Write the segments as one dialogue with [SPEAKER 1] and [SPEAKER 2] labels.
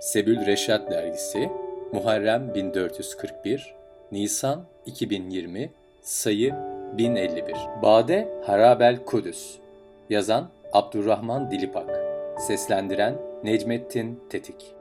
[SPEAKER 1] Sebül Reşat Dergisi Muharrem 1441 Nisan 2020 Sayı 1051 Bade Harabel Kudüs. Yazan Abdurrahman Dilipak. Seslendiren Necmettin Tetik.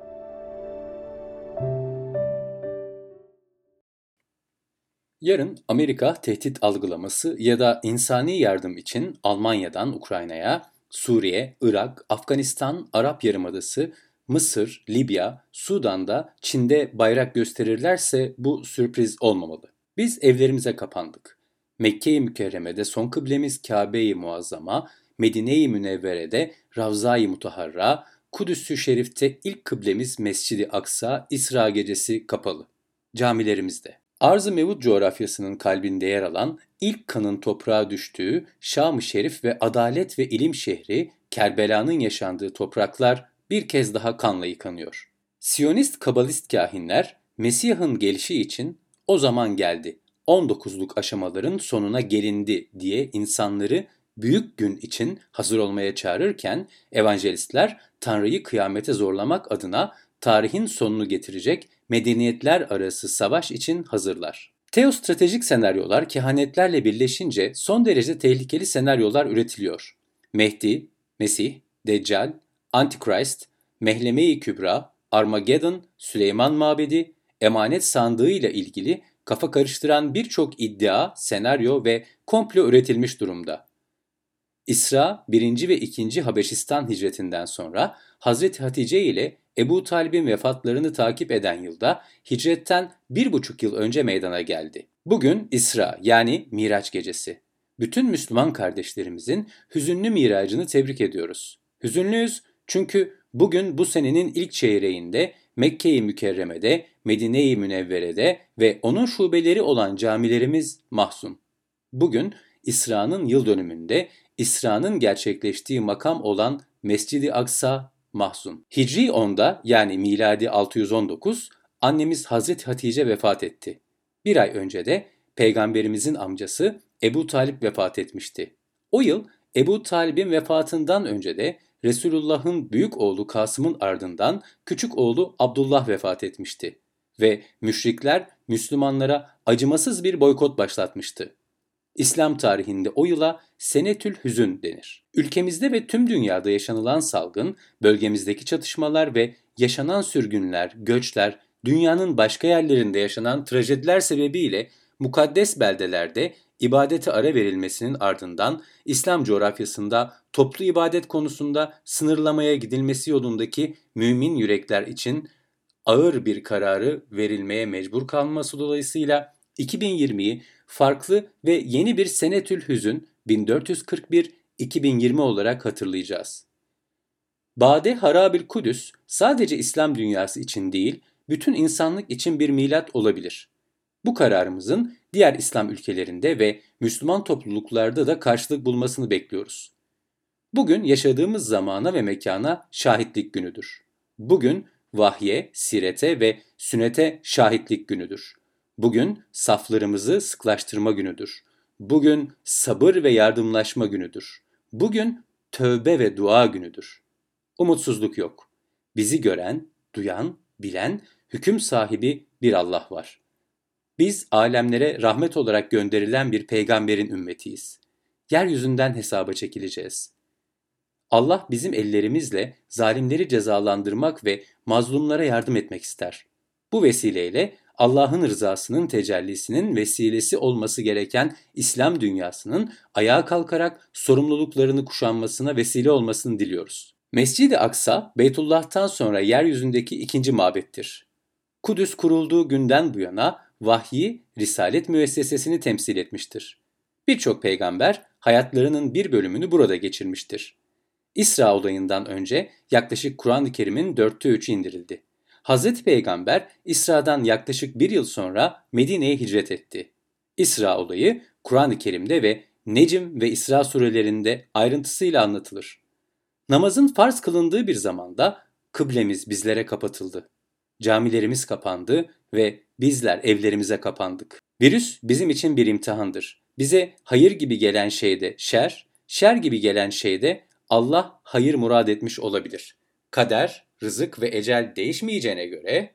[SPEAKER 1] Yarın Amerika tehdit algılaması ya da insani yardım için Almanya'dan Ukrayna'ya, Suriye, Irak, Afganistan, Arap Yarımadası, Mısır, Libya, Sudan'da, Çin'de bayrak gösterirlerse bu sürpriz olmamalı. Biz evlerimize kapandık. Mekke-i Mükerreme'de son kıblemiz Kabe-i Muazzama, Medine-i Münevvere'de Ravza-i Mutaharra, Kudüs-ü Şerif'te ilk kıblemiz Mescid-i Aksa, İsra gecesi kapalı. Camilerimizde. Arz-ı Mevud coğrafyasının kalbinde yer alan, ilk kanın toprağa düştüğü Şam-ı Şerif ve adalet ve ilim şehri, Kerbela'nın yaşandığı topraklar bir kez daha kanla yıkanıyor. Siyonist kabalist kahinler Mesih'in gelişi için o zaman geldi, 19'luk aşamaların sonuna gelindi diye insanları büyük gün için hazır olmaya çağırırken evangelistler Tanrı'yı kıyamete zorlamak adına tarihin sonunu getirecek medeniyetler arası savaş için hazırlar. Teostratejik senaryolar kehanetlerle birleşince son derece tehlikeli senaryolar üretiliyor. Mehdi, Mesih, Deccal, Antichrist, Mehleme-i Kübra, Armageddon, Süleyman Mabedi, emanet sandığı ile ilgili kafa karıştıran birçok iddia, senaryo ve komplo üretilmiş durumda. İsra 1. ve 2. Habeşistan hicretinden sonra Hazreti Hatice ile Ebu Talib'in vefatlarını takip eden yılda hicretten bir buçuk yıl önce meydana geldi. Bugün İsra yani Miraç gecesi. Bütün Müslüman kardeşlerimizin hüzünlü miracını tebrik ediyoruz. Hüzünlüyüz çünkü bugün bu senenin ilk çeyreğinde Mekke-i Mükerreme'de, Medine-i Münevvere'de ve onun şubeleri olan camilerimiz mahzun. Bugün İsra'nın yıl dönümünde İsra'nın gerçekleştiği makam olan Mescid-i Aksa mahzun. Hicri 10'da yani miladi 619 annemiz Hazreti Hatice vefat etti. Bir ay önce de peygamberimizin amcası Ebu Talip vefat etmişti. O yıl Ebu Talib'in vefatından önce de Resulullah'ın büyük oğlu Kasım'ın ardından küçük oğlu Abdullah vefat etmişti ve müşrikler Müslümanlara acımasız bir boykot başlatmıştı. İslam tarihinde o yıla Senetül Hüzün denir. Ülkemizde ve tüm dünyada yaşanılan salgın, bölgemizdeki çatışmalar ve yaşanan sürgünler, göçler, dünyanın başka yerlerinde yaşanan trajediler sebebiyle mukaddes beldelerde ibadete ara verilmesinin ardından İslam coğrafyasında toplu ibadet konusunda sınırlamaya gidilmesi yolundaki mümin yürekler için ağır bir kararı verilmeye mecbur kalması dolayısıyla 2020'yi farklı ve yeni bir senetül hüzün 1441-2020 olarak hatırlayacağız. Bade Harabil Kudüs sadece İslam dünyası için değil, bütün insanlık için bir milat olabilir. Bu kararımızın diğer İslam ülkelerinde ve Müslüman topluluklarda da karşılık bulmasını bekliyoruz. Bugün yaşadığımız zamana ve mekana şahitlik günüdür. Bugün vahye, sirete ve sünete şahitlik günüdür. Bugün saflarımızı sıklaştırma günüdür. Bugün sabır ve yardımlaşma günüdür. Bugün tövbe ve dua günüdür. Umutsuzluk yok. Bizi gören, duyan, bilen, hüküm sahibi bir Allah var. Biz alemlere rahmet olarak gönderilen bir peygamberin ümmetiyiz. Yeryüzünden hesaba çekileceğiz. Allah bizim ellerimizle zalimleri cezalandırmak ve mazlumlara yardım etmek ister. Bu vesileyle Allah'ın rızasının tecellisinin vesilesi olması gereken İslam dünyasının ayağa kalkarak sorumluluklarını kuşanmasına vesile olmasını diliyoruz. Mescid-i Aksa, Beytullah'tan sonra yeryüzündeki ikinci mabettir. Kudüs kurulduğu günden bu yana vahyi, risalet müessesesini temsil etmiştir. Birçok peygamber hayatlarının bir bölümünü burada geçirmiştir. İsra olayından önce yaklaşık Kur'an-ı Kerim'in dörtte üçü indirildi. Hazreti Peygamber İsra'dan yaklaşık bir yıl sonra Medine'ye hicret etti. İsra olayı Kur'an-ı Kerim'de ve Necim ve İsra surelerinde ayrıntısıyla anlatılır. Namazın farz kılındığı bir zamanda kıblemiz bizlere kapatıldı. Camilerimiz kapandı ve bizler evlerimize kapandık. Virüs bizim için bir imtihandır. Bize hayır gibi gelen şeyde şer, şer gibi gelen şeyde Allah hayır murad etmiş olabilir. Kader rızık ve ecel değişmeyeceğine göre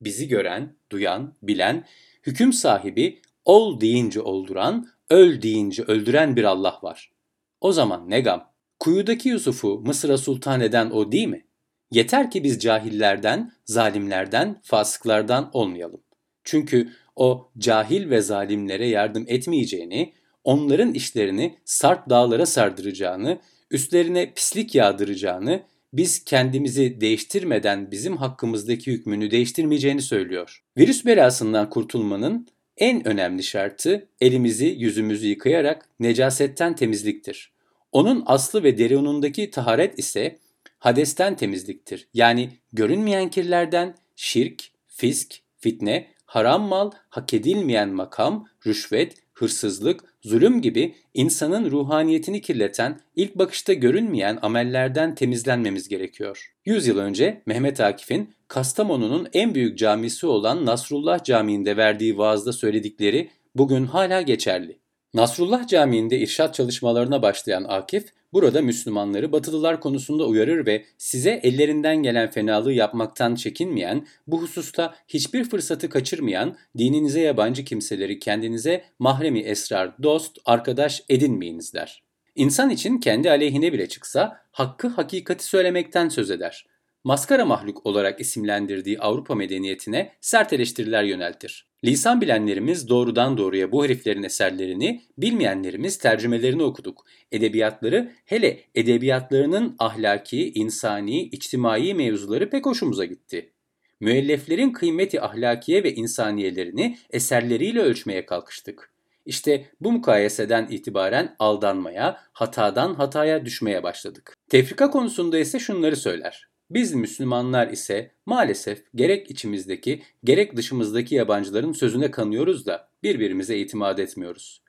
[SPEAKER 1] bizi gören, duyan, bilen, hüküm sahibi, ol deyince olduran, öl deyince öldüren bir Allah var. O zaman ne gam? Kuyudaki Yusuf'u Mısır'a sultan eden o değil mi? Yeter ki biz cahillerden, zalimlerden, fasıklardan olmayalım. Çünkü o cahil ve zalimlere yardım etmeyeceğini, onların işlerini sarp dağlara sardıracağını, üstlerine pislik yağdıracağını, biz kendimizi değiştirmeden bizim hakkımızdaki hükmünü değiştirmeyeceğini söylüyor. Virüs belasından kurtulmanın en önemli şartı elimizi yüzümüzü yıkayarak necasetten temizliktir. Onun aslı ve derunundaki taharet ise hadesten temizliktir. Yani görünmeyen kirlerden şirk, fisk, fitne, haram mal, hak edilmeyen makam, rüşvet, hırsızlık, zulüm gibi insanın ruhaniyetini kirleten, ilk bakışta görünmeyen amellerden temizlenmemiz gerekiyor. 100 yıl önce Mehmet Akif'in Kastamonu'nun en büyük camisi olan Nasrullah Camii'nde verdiği vaazda söyledikleri bugün hala geçerli. Nasrullah Camii'nde irşat çalışmalarına başlayan Akif, burada Müslümanları Batılılar konusunda uyarır ve size ellerinden gelen fenalığı yapmaktan çekinmeyen, bu hususta hiçbir fırsatı kaçırmayan, dininize yabancı kimseleri kendinize mahremi esrar, dost, arkadaş edinmeyiniz der. İnsan için kendi aleyhine bile çıksa hakkı hakikati söylemekten söz eder maskara mahluk olarak isimlendirdiği Avrupa medeniyetine sert eleştiriler yöneltir. Lisan bilenlerimiz doğrudan doğruya bu heriflerin eserlerini, bilmeyenlerimiz tercümelerini okuduk. Edebiyatları, hele edebiyatlarının ahlaki, insani, içtimai mevzuları pek hoşumuza gitti. Müelleflerin kıymeti ahlakiye ve insaniyelerini eserleriyle ölçmeye kalkıştık. İşte bu mukayeseden itibaren aldanmaya, hatadan hataya düşmeye başladık. Tefrika konusunda ise şunları söyler. Biz Müslümanlar ise maalesef gerek içimizdeki gerek dışımızdaki yabancıların sözüne kanıyoruz da birbirimize itimat etmiyoruz.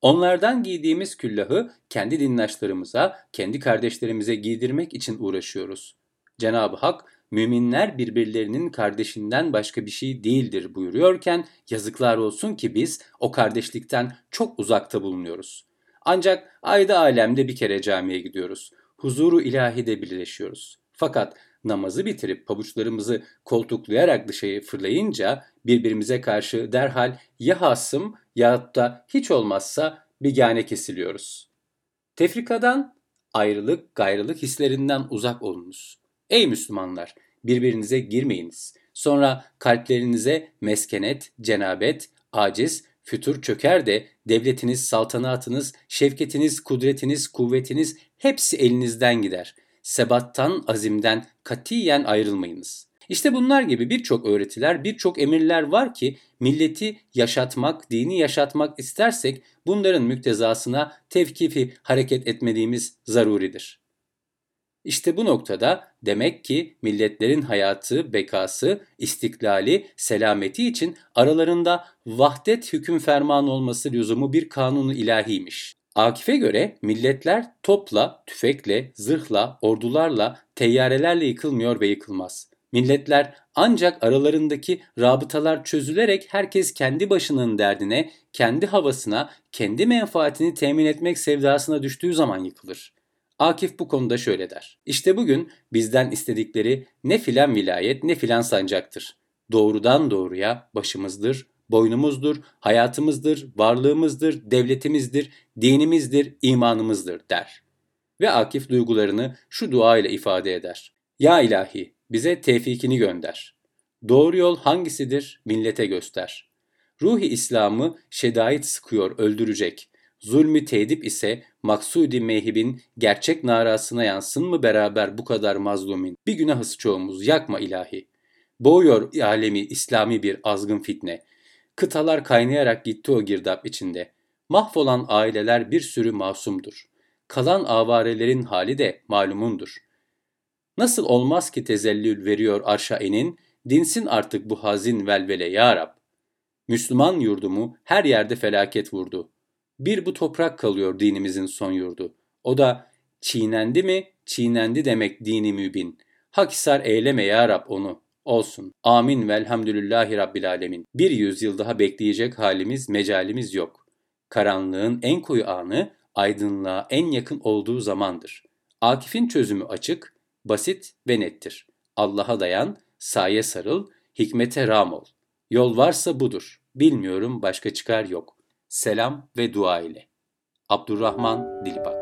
[SPEAKER 1] Onlardan giydiğimiz küllahı kendi dindaşlarımıza, kendi kardeşlerimize giydirmek için uğraşıyoruz. Cenab-ı Hak müminler birbirlerinin kardeşinden başka bir şey değildir buyuruyorken yazıklar olsun ki biz o kardeşlikten çok uzakta bulunuyoruz. Ancak ayda alemde bir kere camiye gidiyoruz. Huzuru ilahide birleşiyoruz. Fakat namazı bitirip pabuçlarımızı koltuklayarak dışarı fırlayınca birbirimize karşı derhal ya hasım ya da hiç olmazsa bigane kesiliyoruz. Tefrikadan, ayrılık, gayrılık hislerinden uzak olunuz. Ey Müslümanlar! Birbirinize girmeyiniz. Sonra kalplerinize meskenet, cenabet, aciz, fütur çöker de devletiniz, saltanatınız, şevketiniz, kudretiniz, kuvvetiniz hepsi elinizden gider sebattan, azimden katiyen ayrılmayınız. İşte bunlar gibi birçok öğretiler, birçok emirler var ki milleti yaşatmak, dini yaşatmak istersek bunların müktezasına tevkifi hareket etmediğimiz zaruridir. İşte bu noktada demek ki milletlerin hayatı, bekası, istiklali, selameti için aralarında vahdet hüküm ferman olması lüzumu bir kanunu ilahiymiş. Akif'e göre milletler topla, tüfekle, zırhla, ordularla, teyyarelerle yıkılmıyor ve yıkılmaz. Milletler ancak aralarındaki rabıtalar çözülerek herkes kendi başının derdine, kendi havasına, kendi menfaatini temin etmek sevdasına düştüğü zaman yıkılır. Akif bu konuda şöyle der. İşte bugün bizden istedikleri ne filan vilayet ne filan sancaktır. Doğrudan doğruya başımızdır, boynumuzdur, hayatımızdır, varlığımızdır, devletimizdir, dinimizdir, imanımızdır der. Ve Akif duygularını şu dua ile ifade eder. Ya ilahi bize tevfikini gönder. Doğru yol hangisidir millete göster. Ruhi İslam'ı şedait sıkıyor öldürecek. Zulmü tedip ise maksudi mehibin gerçek narasına yansın mı beraber bu kadar mazlumin? Bir günahız çoğumuz yakma ilahi. Boğuyor alemi İslami bir azgın fitne. Kıtalar kaynayarak gitti o girdap içinde. Mahvolan aileler bir sürü masumdur. Kalan avarelerin hali de malumundur. Nasıl olmaz ki tezellül veriyor arşa enin, dinsin artık bu hazin velvele ya Rab. Müslüman yurdumu her yerde felaket vurdu. Bir bu toprak kalıyor dinimizin son yurdu. O da çiğnendi mi, çiğnendi demek dini mübin. Hakisar eyleme ya Rab onu. Olsun. Amin velhamdülillahi rabbil alemin. Bir yüzyıl daha bekleyecek halimiz, mecalimiz yok. Karanlığın en koyu anı aydınlığa en yakın olduğu zamandır. Akif'in çözümü açık, Basit ve nettir. Allah'a dayan, saye sarıl, hikmete ram ol. Yol varsa budur. Bilmiyorum başka çıkar yok. Selam ve dua ile. Abdurrahman Dilbak